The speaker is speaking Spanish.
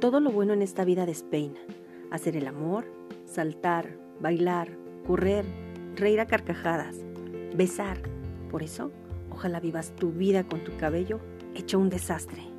Todo lo bueno en esta vida despeina. Hacer el amor, saltar, bailar, correr, reír a carcajadas, besar. Por eso, ojalá vivas tu vida con tu cabello hecho un desastre.